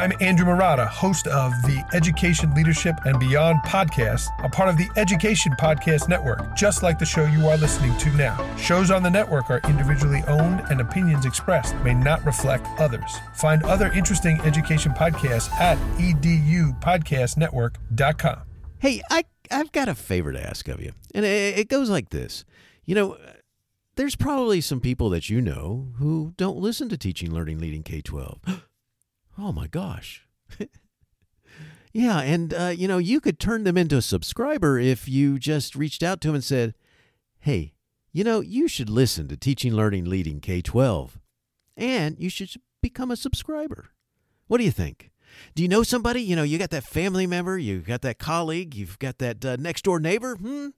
I'm Andrew Marotta, host of the Education Leadership and Beyond podcast, a part of the Education Podcast Network, just like the show you are listening to now. Shows on the network are individually owned and opinions expressed may not reflect others. Find other interesting education podcasts at edupodcastnetwork.com. Hey, I, I've got a favor to ask of you, and it, it goes like this. You know, there's probably some people that you know who don't listen to Teaching, Learning, Leading K 12. Oh my gosh. yeah, and uh, you know, you could turn them into a subscriber if you just reached out to them and said, "Hey, you know, you should listen to Teaching, Learning, Leading K-12, and you should become a subscriber." What do you think? Do you know somebody? You know, you got that family member, you got that colleague, you've got that uh, next door neighbor. Hmm.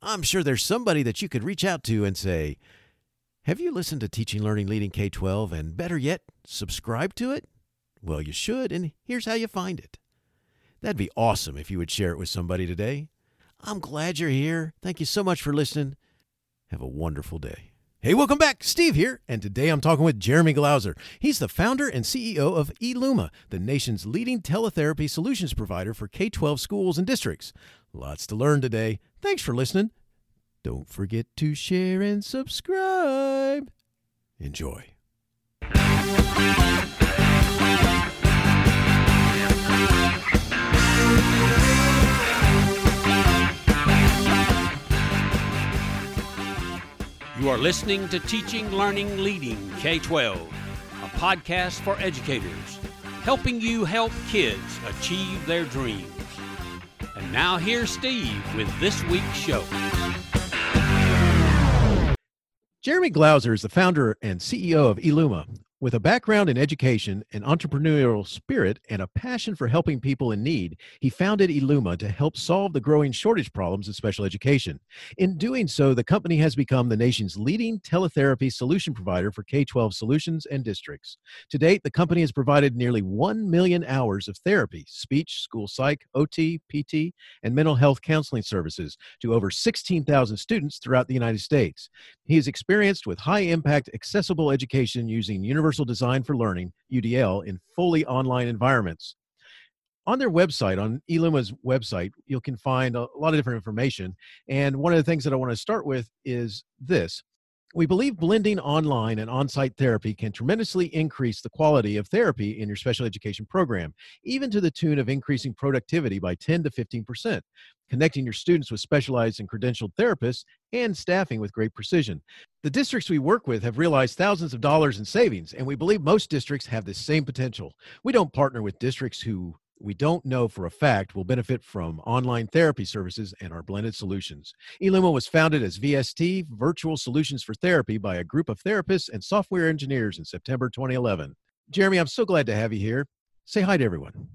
I'm sure there's somebody that you could reach out to and say, "Have you listened to Teaching, Learning, Leading K-12, and better yet, subscribe to it?" Well, you should, and here's how you find it. That'd be awesome if you would share it with somebody today. I'm glad you're here. Thank you so much for listening. Have a wonderful day. Hey, welcome back. Steve here, and today I'm talking with Jeremy Glauser. He's the founder and CEO of Eluma, the nation's leading teletherapy solutions provider for K 12 schools and districts. Lots to learn today. Thanks for listening. Don't forget to share and subscribe. Enjoy. You are listening to Teaching, Learning, Leading K 12, a podcast for educators, helping you help kids achieve their dreams. And now here's Steve with this week's show. Jeremy Glauser is the founder and CEO of Eluma, with a background in education, an entrepreneurial spirit, and a passion for helping people in need, he founded Eluma to help solve the growing shortage problems in special education. In doing so, the company has become the nation's leading teletherapy solution provider for K 12 solutions and districts. To date, the company has provided nearly 1 million hours of therapy, speech, school psych, OT, PT, and mental health counseling services to over 16,000 students throughout the United States. He is experienced with high impact, accessible education using universal Universal Design for Learning, UDL, in fully online environments. On their website, on Eluma's website, you can find a lot of different information. And one of the things that I want to start with is this we believe blending online and on site therapy can tremendously increase the quality of therapy in your special education program, even to the tune of increasing productivity by 10 to 15%, connecting your students with specialized and credentialed therapists, and staffing with great precision. The districts we work with have realized thousands of dollars in savings, and we believe most districts have the same potential. We don't partner with districts who we don't know for a fact will benefit from online therapy services and our blended solutions. Eluma was founded as VST, Virtual Solutions for Therapy, by a group of therapists and software engineers in September 2011. Jeremy, I'm so glad to have you here. Say hi to everyone.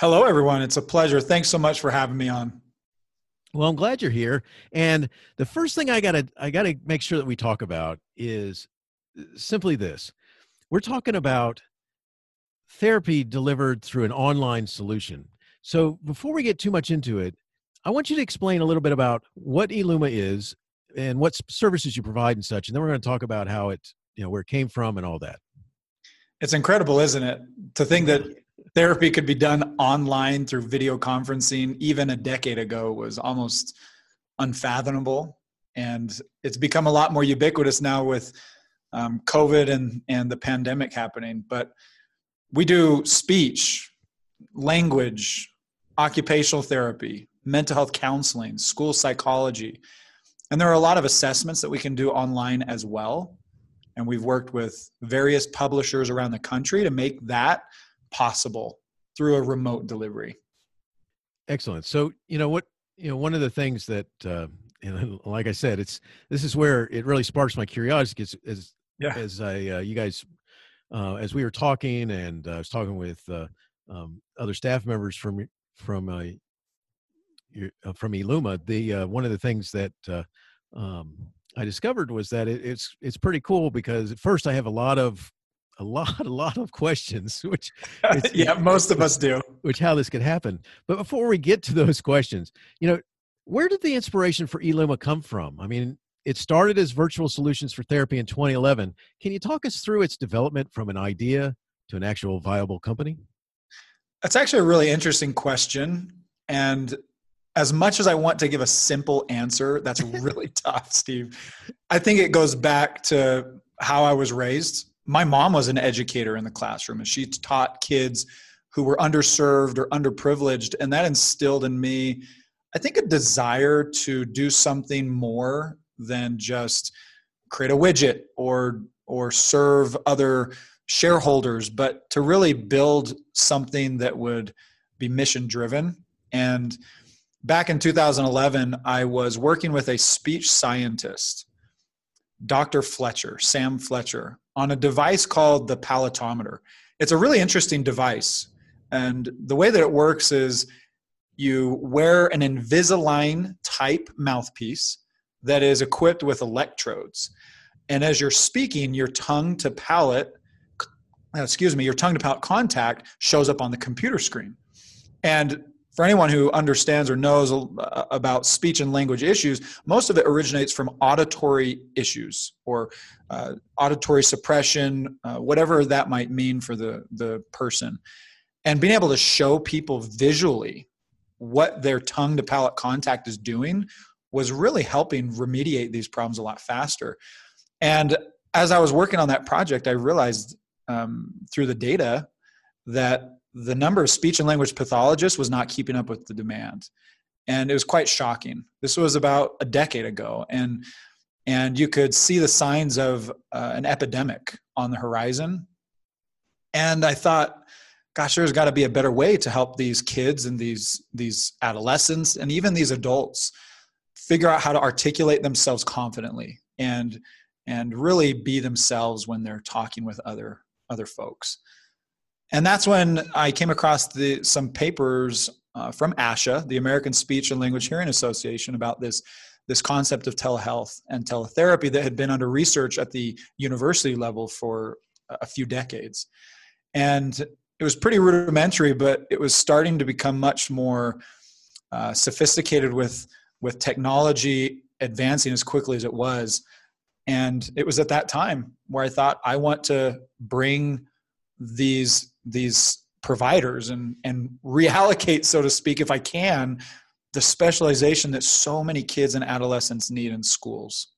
Hello, everyone. It's a pleasure. Thanks so much for having me on. Well, I'm glad you're here. And the first thing I gotta I gotta make sure that we talk about is uh, simply this. We're talking about therapy delivered through an online solution. So before we get too much into it, I want you to explain a little bit about what Eluma is and what services you provide and such, and then we're going to talk about how it, you know, where it came from and all that. It's incredible, isn't it, to think that therapy could be done online through video conferencing even a decade ago was almost unfathomable, and it's become a lot more ubiquitous now with um, COVID and and the pandemic happening. But we do speech, language, occupational therapy, mental health counseling, school psychology. And there are a lot of assessments that we can do online as well. And we've worked with various publishers around the country to make that possible through a remote delivery. Excellent. So, you know what, you know, one of the things that, uh, and like I said, it's this is where it really sparks my curiosity as as, yeah. as I uh, you guys uh, as we were talking, and uh, I was talking with uh, um, other staff members from from uh, from Eluma, the uh, one of the things that um, I discovered was that it, it's it's pretty cool because at first I have a lot of a lot a lot of questions, which yeah, most of us do. Which how this could happen. But before we get to those questions, you know, where did the inspiration for Eluma come from? I mean, it started as Virtual Solutions for Therapy in 2011. Can you talk us through its development from an idea to an actual viable company? That's actually a really interesting question. And as much as I want to give a simple answer, that's really tough, Steve. I think it goes back to how I was raised. My mom was an educator in the classroom and she taught kids who were underserved or underprivileged. And that instilled in me, I think, a desire to do something more than just create a widget or or serve other shareholders, but to really build something that would be mission driven. And back in 2011, I was working with a speech scientist, Dr. Fletcher, Sam Fletcher, on a device called the palatometer. It's a really interesting device. And the way that it works is you wear an Invisalign type mouthpiece that is equipped with electrodes. And as you're speaking, your tongue to palate, uh, excuse me, your tongue to palate contact shows up on the computer screen. And for anyone who understands or knows uh, about speech and language issues, most of it originates from auditory issues or uh, auditory suppression, uh, whatever that might mean for the, the person. And being able to show people visually what their tongue to palate contact is doing was really helping remediate these problems a lot faster. And as I was working on that project, I realized um, through the data that the number of speech and language pathologists was not keeping up with the demand. And it was quite shocking. This was about a decade ago. And and you could see the signs of uh, an epidemic on the horizon. And I thought, gosh, there's got to be a better way to help these kids and these these adolescents and even these adults figure out how to articulate themselves confidently and and really be themselves when they're talking with other other folks. And that's when i came across the some papers uh, from asha the american speech and language hearing association about this this concept of telehealth and teletherapy that had been under research at the university level for a few decades. And it was pretty rudimentary but it was starting to become much more uh, sophisticated with with technology advancing as quickly as it was. And it was at that time where I thought I want to bring these these providers and and reallocate, so to speak, if I can, the specialization that so many kids and adolescents need in schools.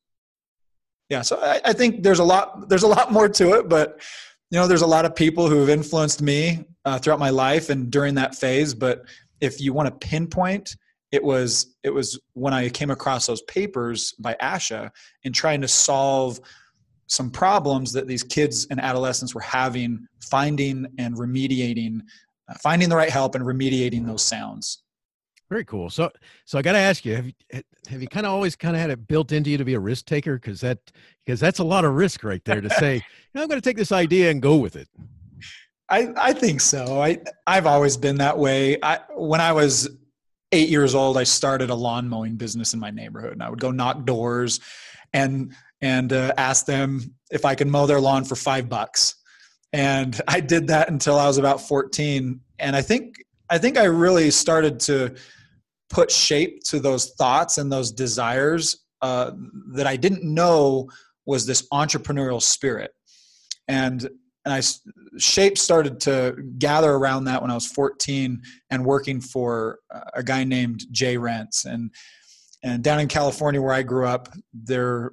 Yeah, so I, I think there's a lot there's a lot more to it, but you know, there's a lot of people who have influenced me uh, throughout my life and during that phase. But if you want to pinpoint it was it was when I came across those papers by ASHA in trying to solve some problems that these kids and adolescents were having finding and remediating uh, finding the right help and remediating those sounds very cool so so i got to ask you have you have you kind of always kind of had it built into you to be a risk taker because that because that's a lot of risk right there to say i'm going to take this idea and go with it I, I think so. I I've always been that way. I when I was eight years old, I started a lawn mowing business in my neighborhood, and I would go knock doors and and uh, ask them if I could mow their lawn for five bucks. And I did that until I was about 14. And I think I think I really started to put shape to those thoughts and those desires uh, that I didn't know was this entrepreneurial spirit. And and I shape started to gather around that when I was 14 and working for a guy named Jay Rents and and down in California where I grew up there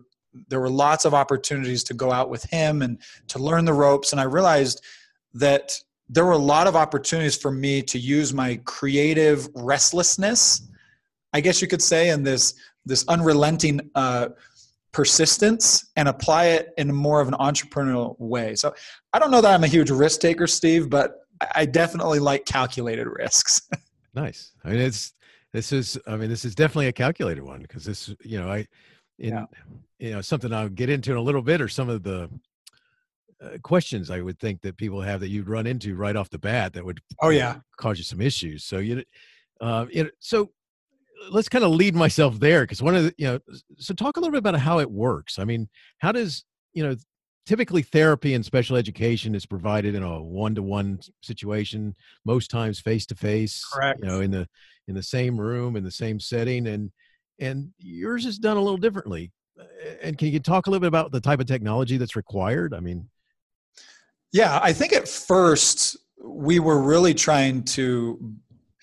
there were lots of opportunities to go out with him and to learn the ropes. And I realized that there were a lot of opportunities for me to use my creative restlessness I guess you could say and this this unrelenting uh, persistence and apply it in more of an entrepreneurial way. So I don't know that I'm a huge risk taker, Steve, but I definitely like calculated risks. nice. I mean, it's this is I mean this is definitely a calculated one because this you know I in yeah. you know something I'll get into in a little bit or some of the uh, questions I would think that people have that you'd run into right off the bat that would oh yeah cause you some issues. So you uh, you know, so let's kind of lead myself there because one of the you know so talk a little bit about how it works. I mean how does you know typically therapy and special education is provided in a one-to-one situation most times face to face correct. you know in the in the same room in the same setting and and yours is done a little differently. Uh, and can you talk a little bit about the type of technology that's required? I mean yeah i think at first we were really trying to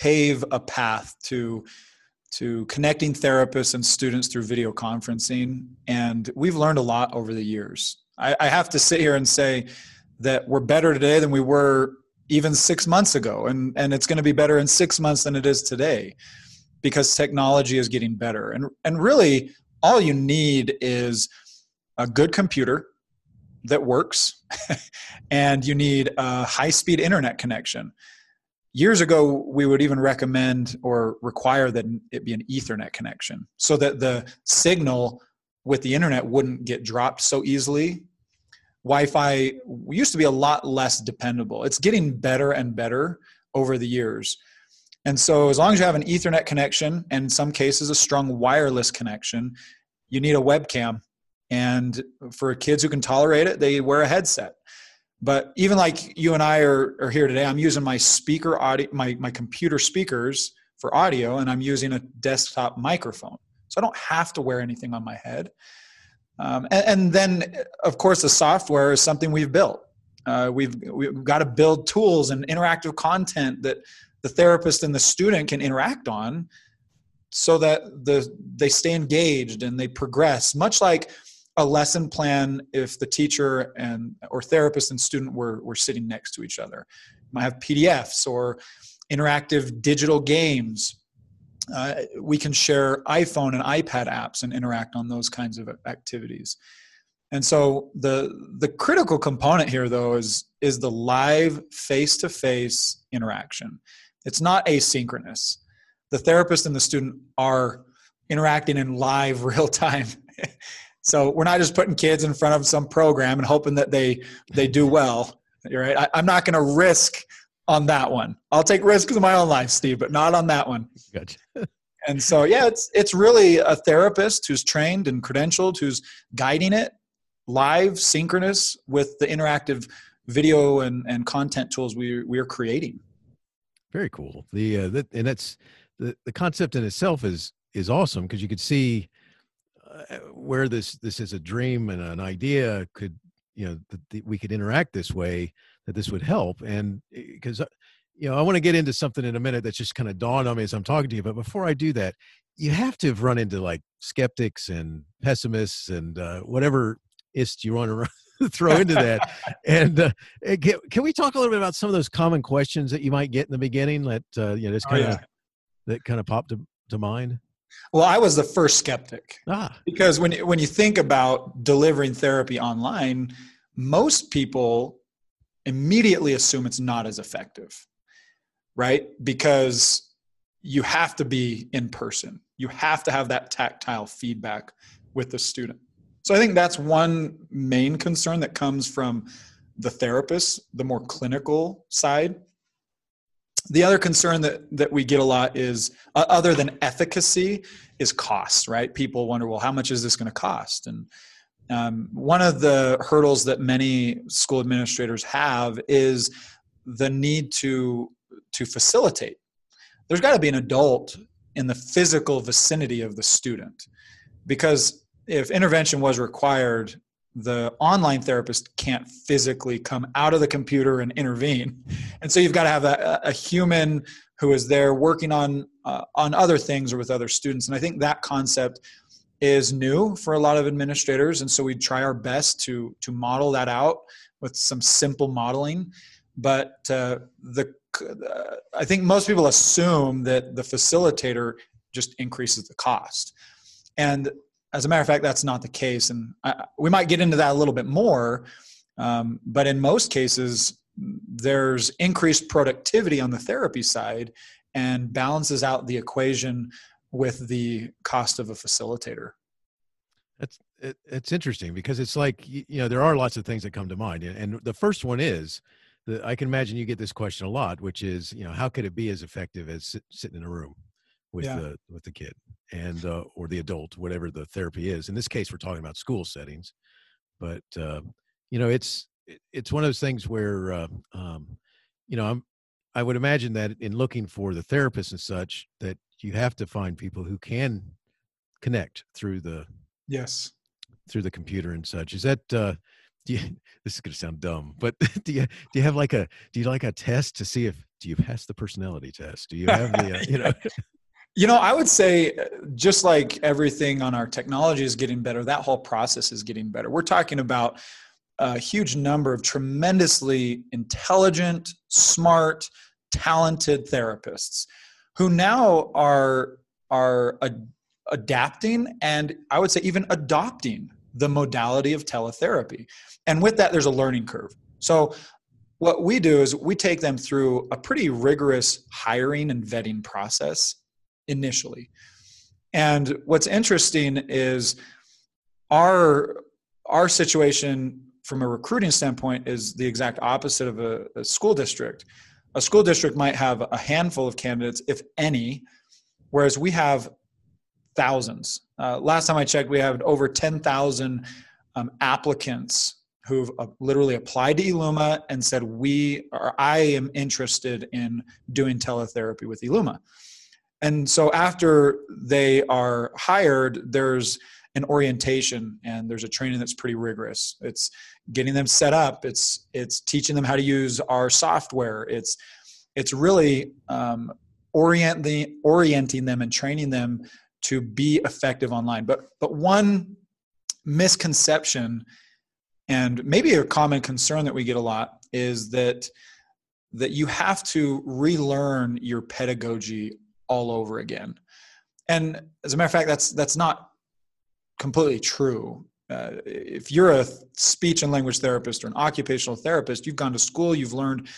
pave a path to to connecting therapists and students through video conferencing and we've learned a lot over the years. I, I have to sit here and say that we're better today than we were even six months ago and and it's going to be better in six months than it is today because technology is getting better. And and really all you need is a good computer that works and you need a high speed internet connection years ago we would even recommend or require that it be an ethernet connection so that the signal with the internet wouldn't get dropped so easily. Wi-fi used to be a lot less dependable. It's getting better and better over the years. And so as long as you have an ethernet connection and in some cases a strong wireless connection you need a webcam. And for kids who can tolerate it they wear a headset but even like you and i are, are here today i'm using my speaker audio my, my computer speakers for audio and i'm using a desktop microphone. So i don't have to wear anything on my head. Um, and, and, then of course the software is something we've built. Uh, we've we've got to build tools and interactive content that the therapist and the student can interact on so that the they stay engaged and they progress much like a lesson plan if the teacher and or therapist and student were, were sitting next to each other. You might have pdfs or interactive digital games. Uh, we can share iphone and ipad apps and interact on those kinds of activities. And so the the critical component here though is is the live face to face interaction. It's not asynchronous. The therapist and the student are interacting in live real time So we're not just putting kids in front of some program and hoping that they they do well. You're right. I, I'm not going to risk on that one. I'll take risks in my own life, Steve, but not on that one. Good. and so yeah, it's it's really a therapist who's trained and credentialed, who's guiding it live, synchronous with the interactive video and, and content tools we we are creating. Very cool. The uh, that, and that's the the concept in itself is is awesome because you could see where this this is a dream and an idea could you know that we could interact this way that this would help. And because eh, uh, you know i want to get into something in a minute that's just kind of dawned on me as i'm talking to you but before i do that you have to have run into like skeptics and pessimists and uh, whatever ist you want to throw into that. And uh, eh, can, can, we talk a little bit about some of those common questions that you might get in the beginning that uh, you know just kind of oh, yeah. that kind of popped to, to mind well, I was the first skeptic. Ah. Because when when you think about delivering therapy online, most people immediately assume it's not as effective. Right? Because you have to be in person. You have to have that tactile feedback with the student. So I think that's one main concern that comes from the therapist, the more clinical side the other concern that that we get a lot is uh, other than efficacy is cost right? People wonder well how much is this going to cost? And um, one of the hurdles that many school administrators have is the need to to facilitate. There's got to be an adult in the physical vicinity of the student because if intervention was required the online therapist can't physically come out of the computer and intervene. And so you've got to have a, a human who is there working on uh, on other things or with other students. And i think that concept is new for a lot of administrators. And so we try our best to to model that out with some simple modeling. But uh, the uh, i think most people assume that the facilitator just increases the cost. And as a matter of fact, that's not the case. And I, we might get into that a little bit more. Um, but in most cases, there's increased productivity on the therapy side and balances out the equation with the cost of a facilitator. That's it, it's interesting because it's like you know there are lots of things that come to mind, and the first one is that I can imagine you get this question a lot, which is you know how could it be as effective as sit, sitting in a room with yeah. the with the kid? And uh, or the adult, whatever the therapy is. In this case, we're talking about school settings, but uh, you know, it's it's one of those things where uh, um, you know I'm I would imagine that in looking for the therapist and such, that you have to find people who can connect through the yes through the computer and such. Is that uh, do you this is going to sound dumb but do you do you have like a do you like a test to see if do you pass the personality test do you have the uh, you know you know i would say uh, just like everything on our technology is getting better that whole process is getting better we're talking about a huge number of tremendously intelligent smart talented therapists who now are are ad- adapting and i would say even adopting the modality of teletherapy. And with that, there's a learning curve. So, what we do is we take them through a pretty rigorous hiring and vetting process initially. And what's interesting is our our situation from a recruiting standpoint is the exact opposite of a, a school district. A school district might have a handful of candidates, if any, whereas we have thousands. Uh, last time I checked, we had over 10,000 um, applicants who've uh, literally applied to Eluma and said, "We are. I am interested in doing teletherapy with Eluma." And so after they are hired, there's an orientation and there's a training that's pretty rigorous. It's getting them set up. It's it's teaching them how to use our software. It's it's really um, orienting orienting them and training them to be effective online. But but one misconception and maybe a common concern that we get a lot is that that you have to relearn your pedagogy all over again. And as a matter of fact, that's that's not completely true. Uh, if you're a speech and language therapist or an occupational therapist, you've gone to school, you've learned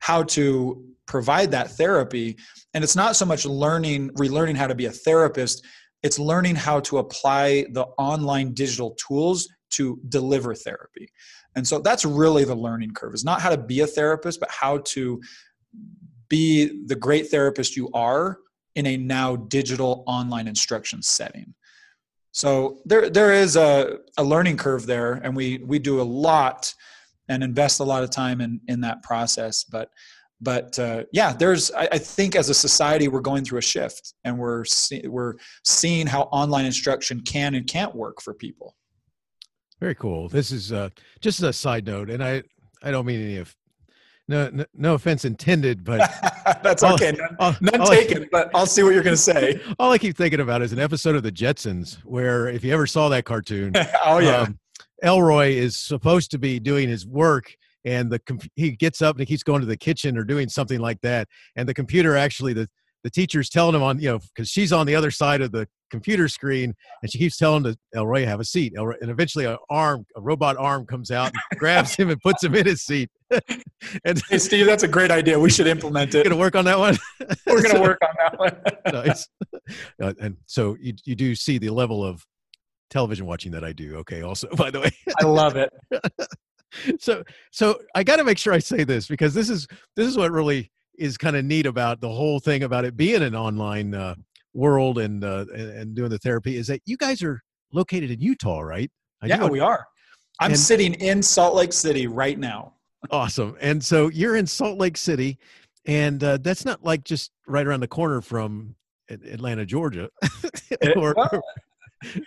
how to provide that therapy. And it's not so much learning, relearning how to be a therapist, it's learning how to apply the online digital tools to deliver therapy. And so that's really the learning curve. is not how to be a therapist, but how to be the great therapist you are in a now digital online instruction setting. So there there is a, a learning curve there and we we do a lot and invest a lot of time in in that process. But but uh, yeah, there's I, I, think as a society we're going through a shift, and we're see, we're seeing how online instruction can and can't work for people. Very cool. This is uh, just a side note, and I I don't mean any of no no, no offense intended, but that's okay. None, all, none all taken. I, but I'll see what you're going to say. All I keep thinking about is an episode of the Jetsons where, if you ever saw that cartoon, oh yeah. Um, Elroy is supposed to be doing his work and the he gets up and he keeps going to the kitchen or doing something like that and the computer actually the the teacher's telling him on you know because she's on the other side of the computer screen and she keeps telling the Elroy have a seat. Elroy, and eventually an arm a robot arm comes out and grabs him and puts him in his seat. And hey steve that's a great idea. We should implement it. Gonna work on that one? We're gonna so, work on that one. Nice. Uh, and so you, you do see the level of television watching that i do okay also by the way. I love it. So so I got to make sure I say this because this is this is what really is kind of neat about the whole thing about it being an online uh, world and, uh, and, and doing the therapy is that you guys are located in Utah, right? I yeah, we are. I'm and, sitting in Salt Lake City right now. awesome. And so you're in Salt Lake City, and uh, that's not like just right around the corner from Atlanta, Georgia. or, well,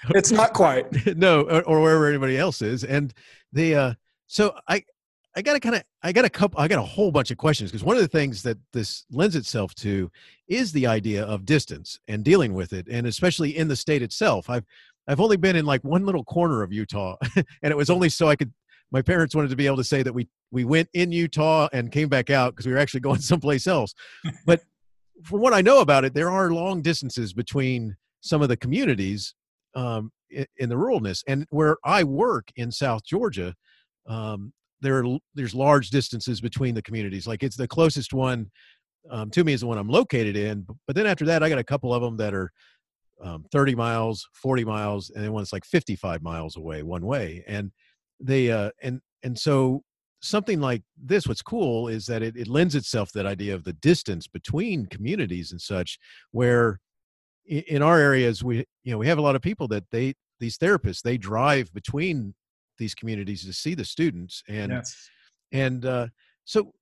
it's not quite. no, or, or, wherever anybody else is. And the uh, so I I got a kind of I got a couple I got a whole bunch of questions because one of the things that this lends itself to is the idea of distance and dealing with it and especially in the state itself. I've I've only been in like one little corner of Utah and it was only so I could my parents wanted to be able to say that we we went in Utah and came back out because we were actually going someplace else. But from what I know about it, there are long distances between some of the communities um, in, in the ruralness. And where I work in South Georgia, um, there are there's large distances between the communities. Like it's the closest one um, to me is the one I'm located in. But then after that, I got a couple of them that are um, 30 miles, 40 miles, and then one's like 55 miles away one way. And they uh, and and so something like this, what's cool is that it, it lends itself that idea of the distance between communities and such, where in our areas we you know we have a lot of people that they these therapists they drive between these communities to see the students and yes. and uh, so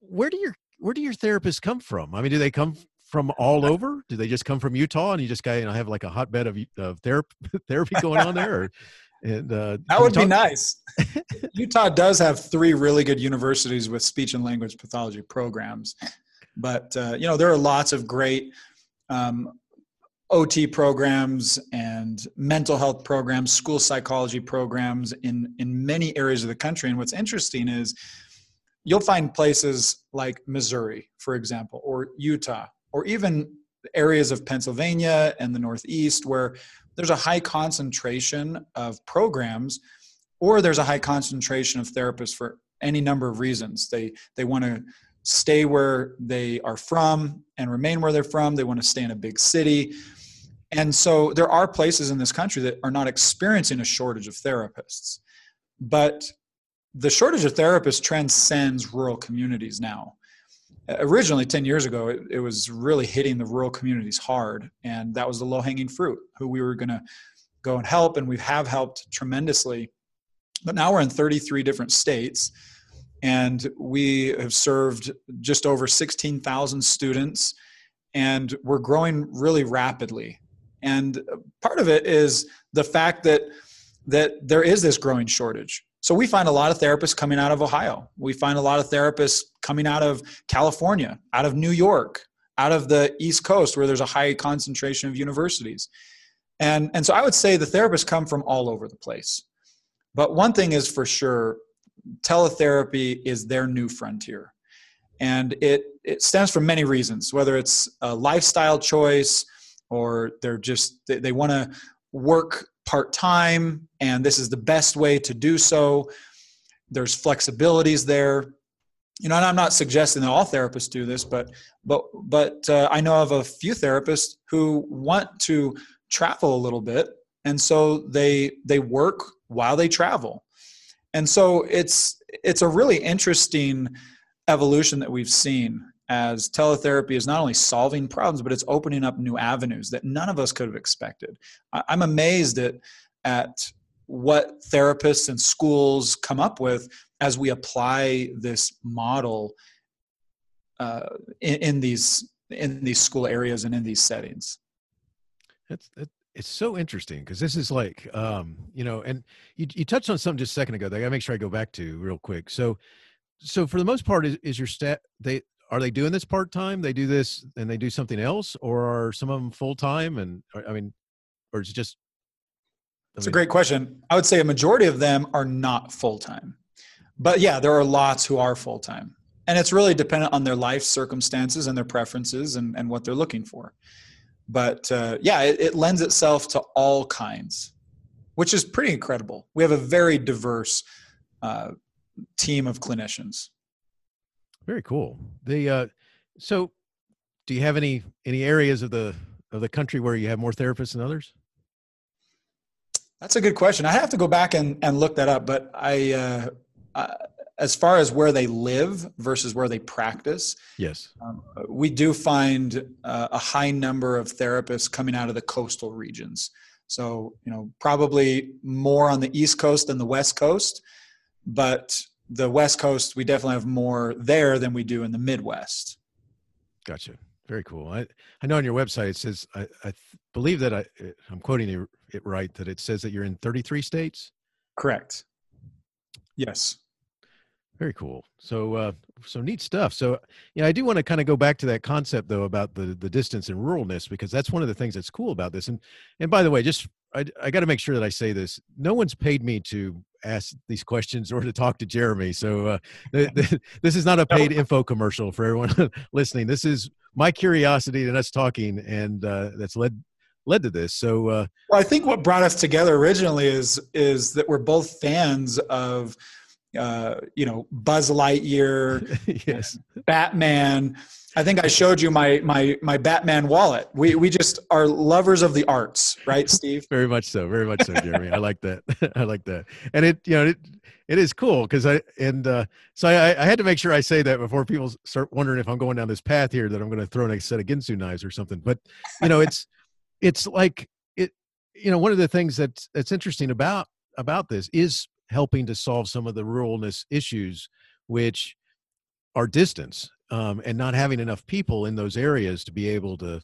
where do your where do your therapists come from i mean do they come from all over do they just come from utah and you just got you know have like a hotbed of, of therapy therapy going on there or? And uh, that would be nice. Utah does have three really good universities with speech and language pathology programs, but uh, you know there are lots of great um, OT programs and mental health programs, school psychology programs in in many areas of the country. And what's interesting is you'll find places like Missouri, for example, or Utah, or even areas of Pennsylvania and the Northeast where there's a high concentration of programs or there's a high concentration of therapists for any number of reasons. They they want to stay where they are from and remain where they're from. They want to stay in a big city. And so there are places in this country that are not experiencing a shortage of therapists. But the shortage of therapists transcends rural communities now. Uh, originally, 10 years ago, it, it was really hitting the rural communities hard. And that was the low hanging fruit, who we were going to go and help. And we have helped tremendously. But now we're in 33 different states and we have served just over 16,000 students and we're growing really rapidly and part of it is the fact that that there is this growing shortage. So we find a lot of therapists coming out of ohio. We find a lot of therapists coming out of california out of new york out of the east coast where there's a high concentration of universities. And and so i would say the therapists come from all over the place. But one thing is for sure teletherapy is their new frontier. And it, it stems from many reasons, whether it's a lifestyle choice or they're just, they, they want to work part time and this is the best way to do so. There's flexibilities there. You know, and I'm not suggesting that all therapists do this, but but but uh, I know of a few therapists who want to travel a little bit, and so they they work while they travel and so it's it's a really interesting evolution that we've seen as teletherapy is not only solving problems but it's opening up new avenues that none of us could have expected i'm amazed at at what therapists and schools come up with as we apply this model uh, in, in, these in these school areas and in these settings. That's it's so interesting because this is like um you know and you, you touched on something just a second ago that i gotta make sure i go back to real quick so so for the most part is, is your stat they are they doing this part-time? They do this and they do something else? Or are some of them full-time and i mean or is it just it's a great question. I would say a majority of them are not full-time. But yeah there are lots who are full-time. And it's really dependent on their life circumstances and their preferences and, and what they're looking for. But uh, yeah, it, it lends itself to all kinds, which is pretty incredible. We have a very diverse uh, team of clinicians. Very cool. The uh, so, do you have any any areas of the of the country where you have more therapists than others? That's a good question. I have to go back and, and look that up, but I, uh, I as far as where they live versus where they practice, yes, um, we do find uh, a high number of therapists coming out of the coastal regions. So, you know, probably more on the East Coast than the West Coast, but the West Coast, we definitely have more there than we do in the Midwest. Gotcha. Very cool. I, I know on your website it says, I, I believe that I, I'm quoting it right, that it says that you're in 33 states. Correct. Yes. Very cool. So, uh, so neat stuff. So, yeah, I do want to kind of go back to that concept though about the the distance and ruralness because that's one of the things that's cool about this. And and by the way, just I I got to make sure that I say this. No one's paid me to ask these questions or to talk to Jeremy. So, uh, this is not a paid info commercial for everyone listening. This is my curiosity and us talking, and uh, that's led led to this. So, uh, well, I think what brought us together originally is is that we're both fans of uh, you know Buzz Lightyear, yes, Batman. I think I showed you my my my Batman wallet. We we just are lovers of the arts, right, Steve? very much so, very much so, Jeremy. I like that. I like that, and it you know it it is cool because I and uh, so I, I had to make sure I say that before people start wondering if I'm going down this path here that I'm going to throw a set of Ginsu knives or something. But you know, it's it's like it. You know, one of the things that's that's interesting about about this is helping to solve some of the ruralness issues, which are distance um, and not having enough people in those areas to be able to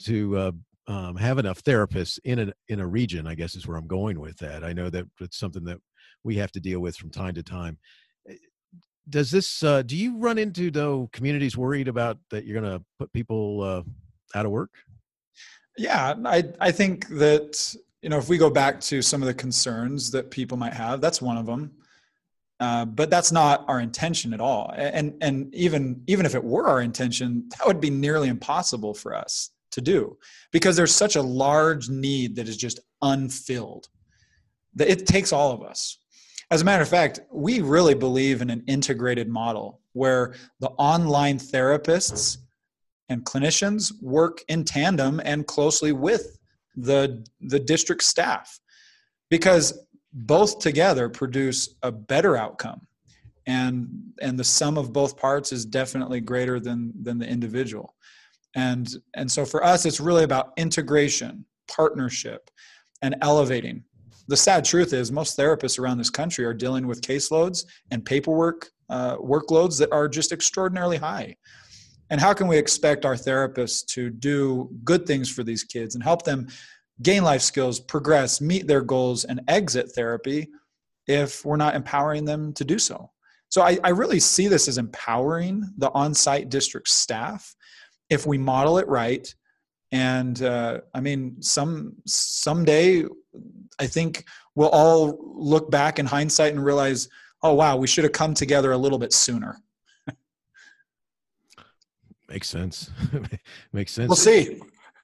to uh, um, have enough therapists in a in a region. I guess is where I'm going with that. I know that it's something that we have to deal with from time to time. Eh, does this? Uh, do you run into though communities worried about that you're going to put people uh, out of work? Yeah, I I think that you know if we go back to some of the concerns that people might have, that's one of them. Uh, but that's not our intention at all. And and even even if it were our intention, that would be nearly impossible for us to do because there's such a large need that is just unfilled. That it takes all of us. As a matter of fact, we really believe in an integrated model where the online therapists and clinicians work in tandem and closely with the the district staff because both together produce a better outcome. And and the sum of both parts is definitely greater than than the individual. And and so for us it's really about integration partnership and elevating. The sad truth is most therapists around this country are dealing with caseloads and paperwork uh, workloads that are just extraordinarily high. And how can we expect our therapists to do good things for these kids and help them gain life skills, progress, meet their goals, and exit therapy if we're not empowering them to do so. So I, I really see this as empowering the on-site district staff if we model it right. And uh, I mean, some someday, I think we'll all look back in hindsight and realize, oh wow, we should have come together a little bit sooner. Makes sense. Makes sense. We'll see.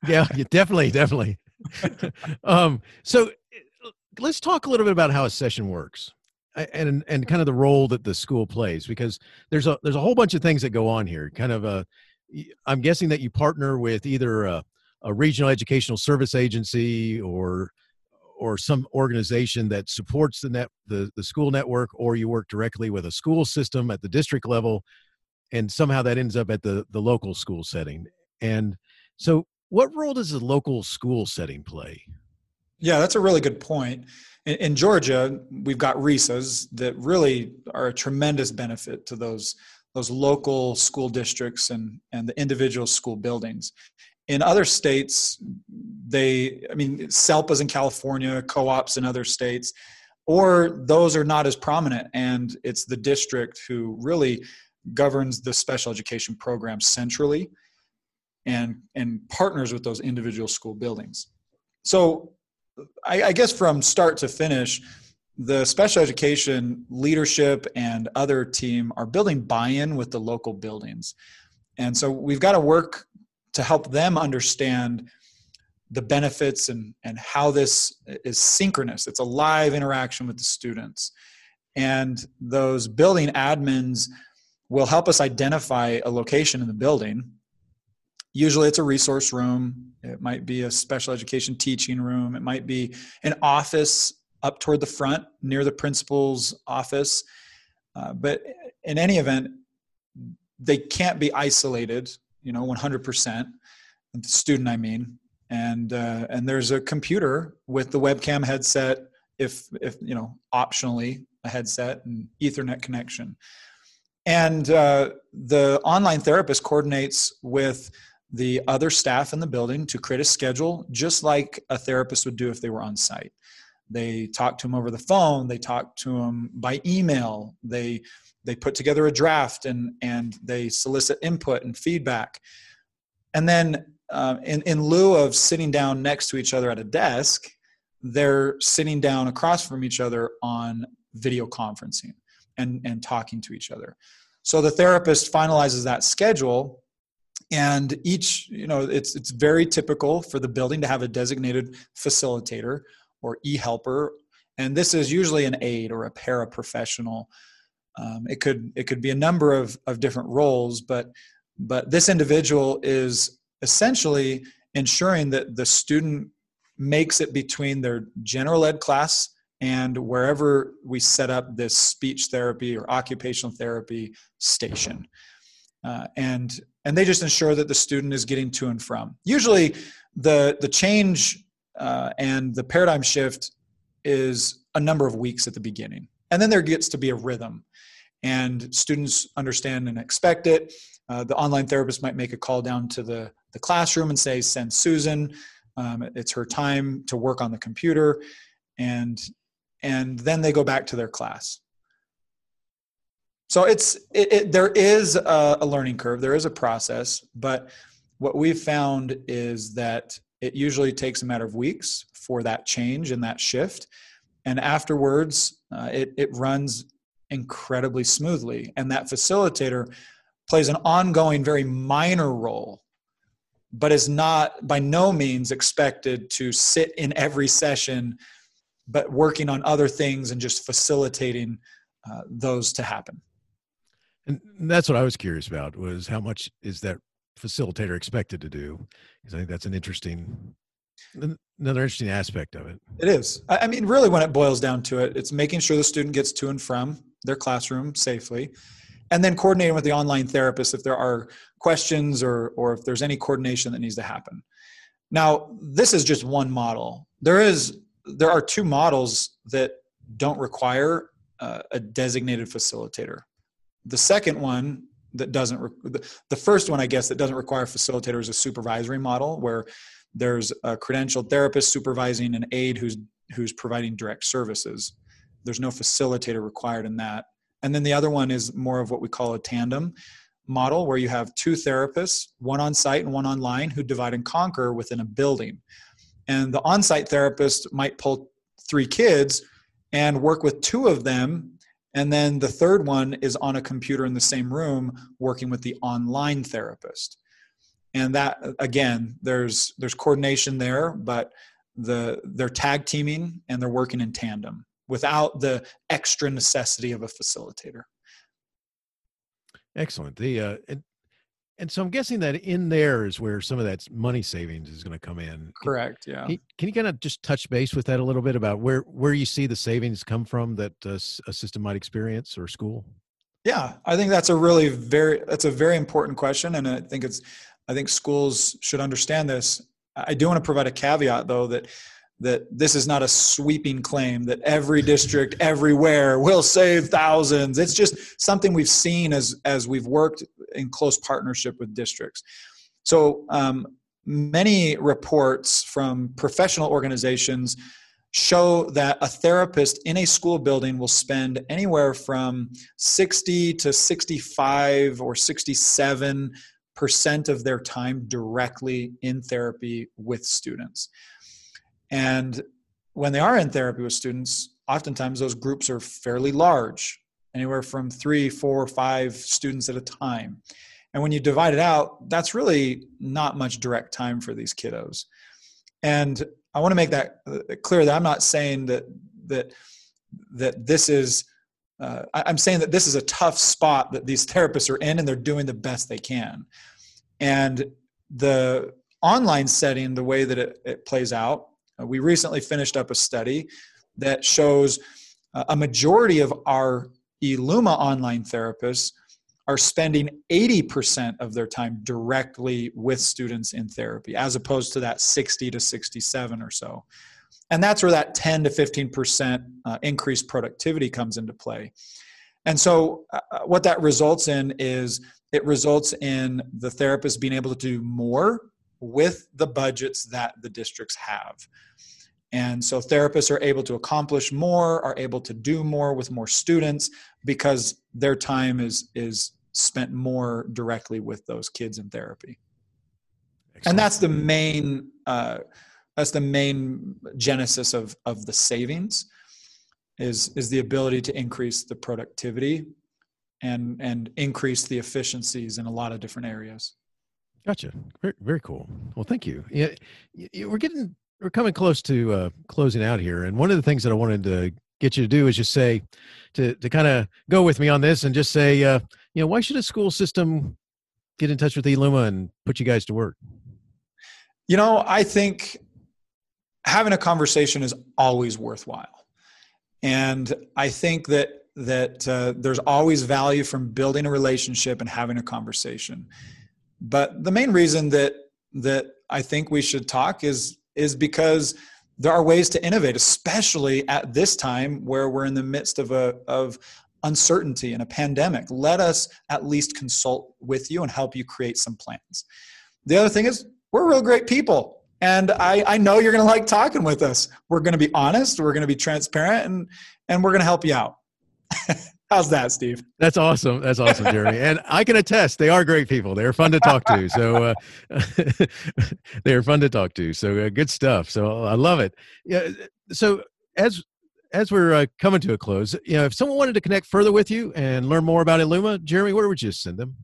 Yeah, definitely, definitely. um, so let's talk a little bit about how a session works and and kind of the role that the school plays because there's a there's a whole bunch of things that go on here. Kind of a i'm guessing that you partner with either a, a regional educational service agency or or some organization that supports the net the, the school network or you work directly with a school system at the district level and somehow that ends up at the the local school setting. And so what role does the local school setting play? Yeah, that's a really good point. In, in Georgia, we've got RESAs that really are a tremendous benefit to those those local school districts and and the individual school buildings. In other states, they, I mean, SELPAs in California, co-ops in other states, or those are not as prominent, and it's the district who really governs the special education program centrally and and partners with those individual school buildings. So I, I, guess from start to finish the special education leadership and other team are building buy-in with the local buildings. And so we've got to work to help them understand the benefits and and how this is synchronous. It's a live interaction with the students. And those building admins will help us identify a location in the building usually it's a resource room. It might be a special education teaching room. It might be an office up toward the front near the principal's office. Uh, but in any event they can't be isolated you know 100% the student i mean. And uh, and there's a computer with the webcam headset if if you know optionally a headset and ethernet connection. And uh, the online therapist coordinates with the other staff in the building to create a schedule just like a therapist would do if they were on site. They talk to them over the phone they talk to them by email they they put together a draft and and they solicit input and feedback. And then uh, in, in lieu of sitting down next to each other at a desk they're sitting down across from each other on video conferencing and and talking to each other. So the therapist finalizes that schedule and each you know it's it's very typical for the building to have a designated facilitator or e-helper. And this is usually an aide or a paraprofessional. Um, it could it could be a number of of different roles but but this individual is essentially ensuring that the student makes it between their general ed class and wherever we set up this speech therapy or occupational therapy station. Uh, and and they just ensure that the student is getting to and from. Usually, the the change uh, and the paradigm shift is a number of weeks at the beginning, and then there gets to be a rhythm, and students understand and expect it. Uh, the online therapist might make a call down to the the classroom and say, "Send Susan." Um, it's her time to work on the computer, and and then they go back to their class. So it's it, it, there is a, a learning curve, there is a process, but what we've found is that it usually takes a matter of weeks for that change and that shift, and afterwards uh, it it runs incredibly smoothly, and that facilitator plays an ongoing, very minor role but is not by no means expected to sit in every session but working on other things and just facilitating uh, those to happen and that's what i was curious about was how much is that facilitator expected to do? Because i think that's an interesting another interesting aspect of it. It is. I mean really when it boils down to it it's making sure the student gets to and from their classroom safely and then coordinating with the online therapist if there are questions or or if there's any coordination that needs to happen. Now this is just one model. There is there are two models that don't require uh, a designated facilitator the second one that doesn't re- the first one i guess that doesn't require facilitator is a supervisory model where there's a credentialed therapist supervising an aide who's who's providing direct services there's no facilitator required in that and then the other one is more of what we call a tandem model, where you have two therapists, one on site and one online, who divide and conquer within a building. And the on site therapist might pull three kids and work with two of them. And then the third one is on a computer in the same room working with the online therapist. And that again, there's there's coordination there, but the they're tag teaming and they're working in tandem without the extra necessity of a facilitator. Excellent. The uh, and, and so I'm guessing that in there is where some of that money savings is going to come in. Correct. Yeah. Can you, can you, kind of just touch base with that a little bit about where where you see the savings come from that uh, a system might experience or school? Yeah, I think that's a really very that's a very important question, and I think it's I think schools should understand this. I do want to provide a caveat though that that this is not a sweeping claim that every district everywhere will save thousands. It's just something we've seen as as we've worked in close partnership with districts. So um, many reports from professional organizations show that a therapist in a school building will spend anywhere from 60 to 65 or 67 percent of their time directly in therapy with students and when they are in therapy with students, oftentimes those groups are fairly large, anywhere from three, four, five students at a time. And when you divide it out, that's really not much direct time for these kiddos. And I want to make that uh, clear that I'm not saying that that that this is. Uh, I'm saying that this is a tough spot that these therapists are in, and they're doing the best they can. And the online setting, the way that it, it plays out, we recently finished up a study that shows uh, a majority of our Eluma online therapists are spending 80% of their time directly with students in therapy, as opposed to that 60 to 67 or so. And that's where that 10 to 15% uh, increased productivity comes into play. And so, uh, uh, what that results in is it results in the therapist being able to do more with the budgets that the districts have. And so therapists are able to accomplish more, are able to do more with more students because their time is is spent more directly with those kids in therapy. Excellent. And that's the main uh, that's the main genesis of of the savings is is the ability to increase the productivity and and increase the efficiencies in a lot of different areas. Gotcha. Very, very cool. Well, thank you. Yeah, we're getting we're coming close to uh, closing out here, and one of the things that I wanted to get you to do is just say to to kind of go with me on this and just say, uh, you know, why should a school system get in touch with Eluma and put you guys to work? You know, I think having a conversation is always worthwhile, and I think that that uh, there's always value from building a relationship and having a conversation but the main reason that that I think we should talk is is because there are ways to innovate, especially at this time where we're in the midst of a of uncertainty and a pandemic. Let us at least consult with you and help you create some plans. The other thing is we're real great people And I, I know you're to like talking with us. We're to be honest. We're to be transparent and, and we're to help you out. How's that, Steve? That's awesome. That's awesome, Jeremy. and I can attest they are great people. They're fun to talk to. So uh, they're fun to talk to. So uh, good stuff. So I love it. Yeah. So as as we're uh, coming to a close, you know, if someone wanted to connect further with you and learn more about Eluma, Jeremy, where would you send them?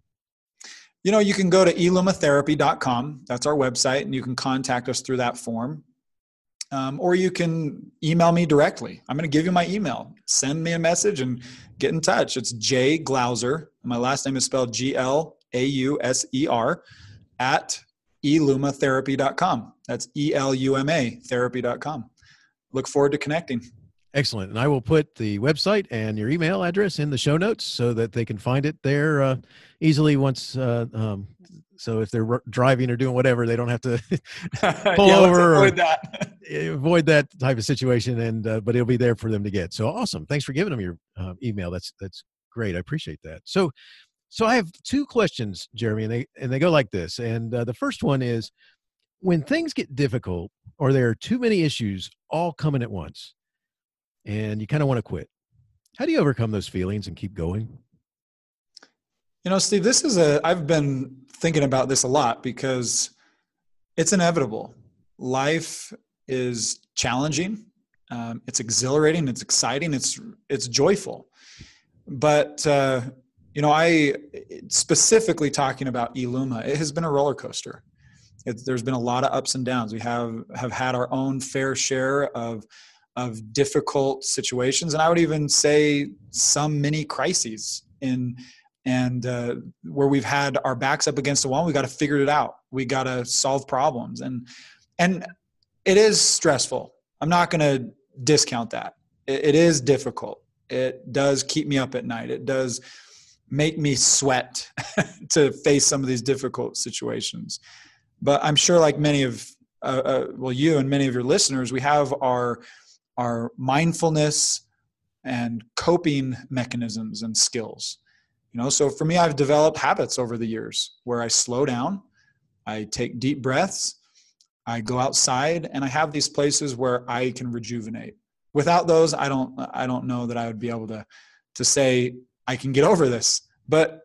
You know, you can go to elumatherapy.com. That's our website, and you can contact us through that form. Um, or you can email me directly. I'm going to give you my email. Send me a message and get in touch. It's J Glauser. My last name is spelled G L A U S E R at elumatherapy.com. That's E L U M A therapy.com. Look forward to connecting. Excellent. And I will put the website and your email address in the show notes so that they can find it there uh, easily once. Uh, um, so if they're driving or doing whatever, they don't have to pull yeah, over avoid or that. avoid that type of situation. And uh, but it'll be there for them to get. So awesome. Thanks for giving them your uh, email. That's that's great. I appreciate that. So so I have two questions, Jeremy, and they and they go like this. And uh, the first one is when things get difficult or there are too many issues all coming at once and you kind of want to quit. How do you overcome those feelings and keep going? You know, Steve, this is a, I've been thinking about this a lot because it's inevitable. Life is challenging. Um, it's exhilarating. It's exciting. It's, it's joyful. But, uh, you know, I specifically talking about Eluma, it has been a roller coaster. It, there's been a lot of ups and downs. We have, have had our own fair share of, of difficult situations and i would even say some mini crises in and uh, where we've had our backs up against the wall we got to figure it out. We got to solve problems. And and it is stressful. I'm not going to discount that. It, it is difficult. It does keep me up at night. It does make me sweat to face some of these difficult situations. But i'm sure like many of uh, uh, well you and many of your listeners we have our our mindfulness and coping mechanisms and skills. You know, so for me, I've developed habits over the years where I slow down, I take deep breaths, I go outside, and I have these places where I can rejuvenate. Without those, I don't I don't know that I would be able to to say I can get over this. But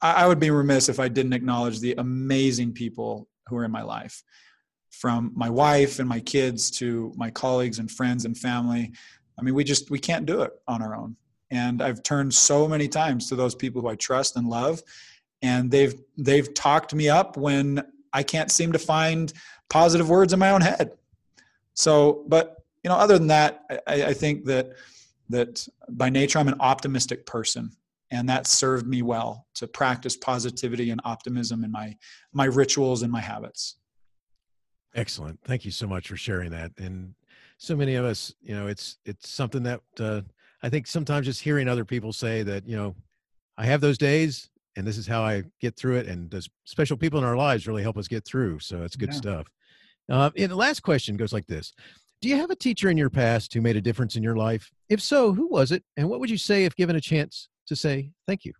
I, I would be remiss if I didn't acknowledge the amazing people who are in my life from my wife and my kids to my colleagues and friends and family i mean we just we can't do it on our own and i've turned so many times to those people who i trust and love and they've they've talked me up when i can't seem to find positive words in my own head so but you know other than that i, I think that that by nature i'm an optimistic person and that served me well to practice positivity and optimism in my my rituals and my habits Excellent. Thank you so much for sharing that. And so many of us, you know, it's it's something that uh, I think sometimes just hearing other people say that, you know, I have those days and this is how I get through it. And those special people in our lives really help us get through. So it's good yeah. stuff. Uh, and the last question goes like this Do you have a teacher in your past who made a difference in your life? If so, who was it? And what would you say if given a chance to say thank you?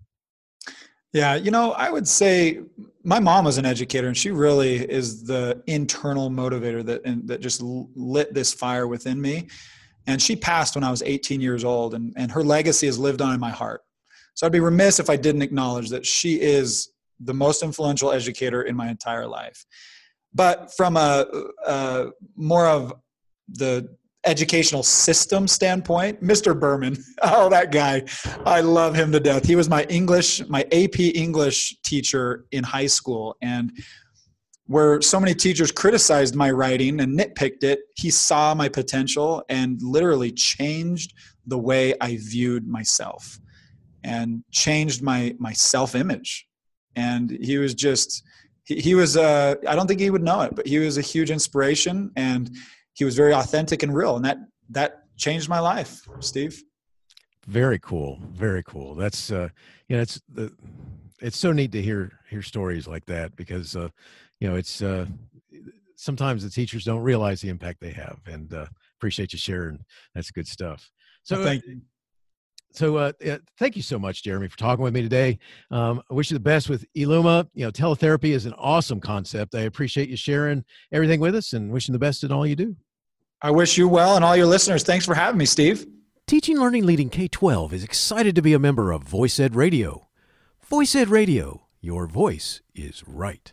Yeah, you know, I would say my mom was an educator, and she really is the internal motivator that and, that just lit this fire within me. And she passed when I was 18 years old, and, and her legacy has lived on in my heart. So I'd be remiss if I didn't acknowledge that she is the most influential educator in my entire life. But from a, a more of the educational system standpoint, Mr. Berman, oh, that guy, I love him to death. He was my English, my AP English teacher in high school. And where so many teachers criticized my writing and nitpicked it, he saw my potential and literally changed the way I viewed myself and changed my, my self image. And he was just, he, he was, uh, I don't think he would know it, but he was a huge inspiration. And he was very authentic and real and that that changed my life steve very cool very cool that's uh you know it's the it's so neat to hear hear stories like that because uh you know it's uh sometimes the teachers don't realize the impact they have and uh appreciate you sharing that's good stuff so well, thank you so uh, thank you so much, Jeremy, for talking with me today. Um, I wish you the best with Eluma. You know, teletherapy is an awesome concept. I appreciate you sharing everything with us and wishing the best in all you do. I wish you well and all your listeners. Thanks for having me, Steve. Teaching Learning Leading K 12 is excited to be a member of Voice Ed Radio. Voice Ed Radio, your voice is right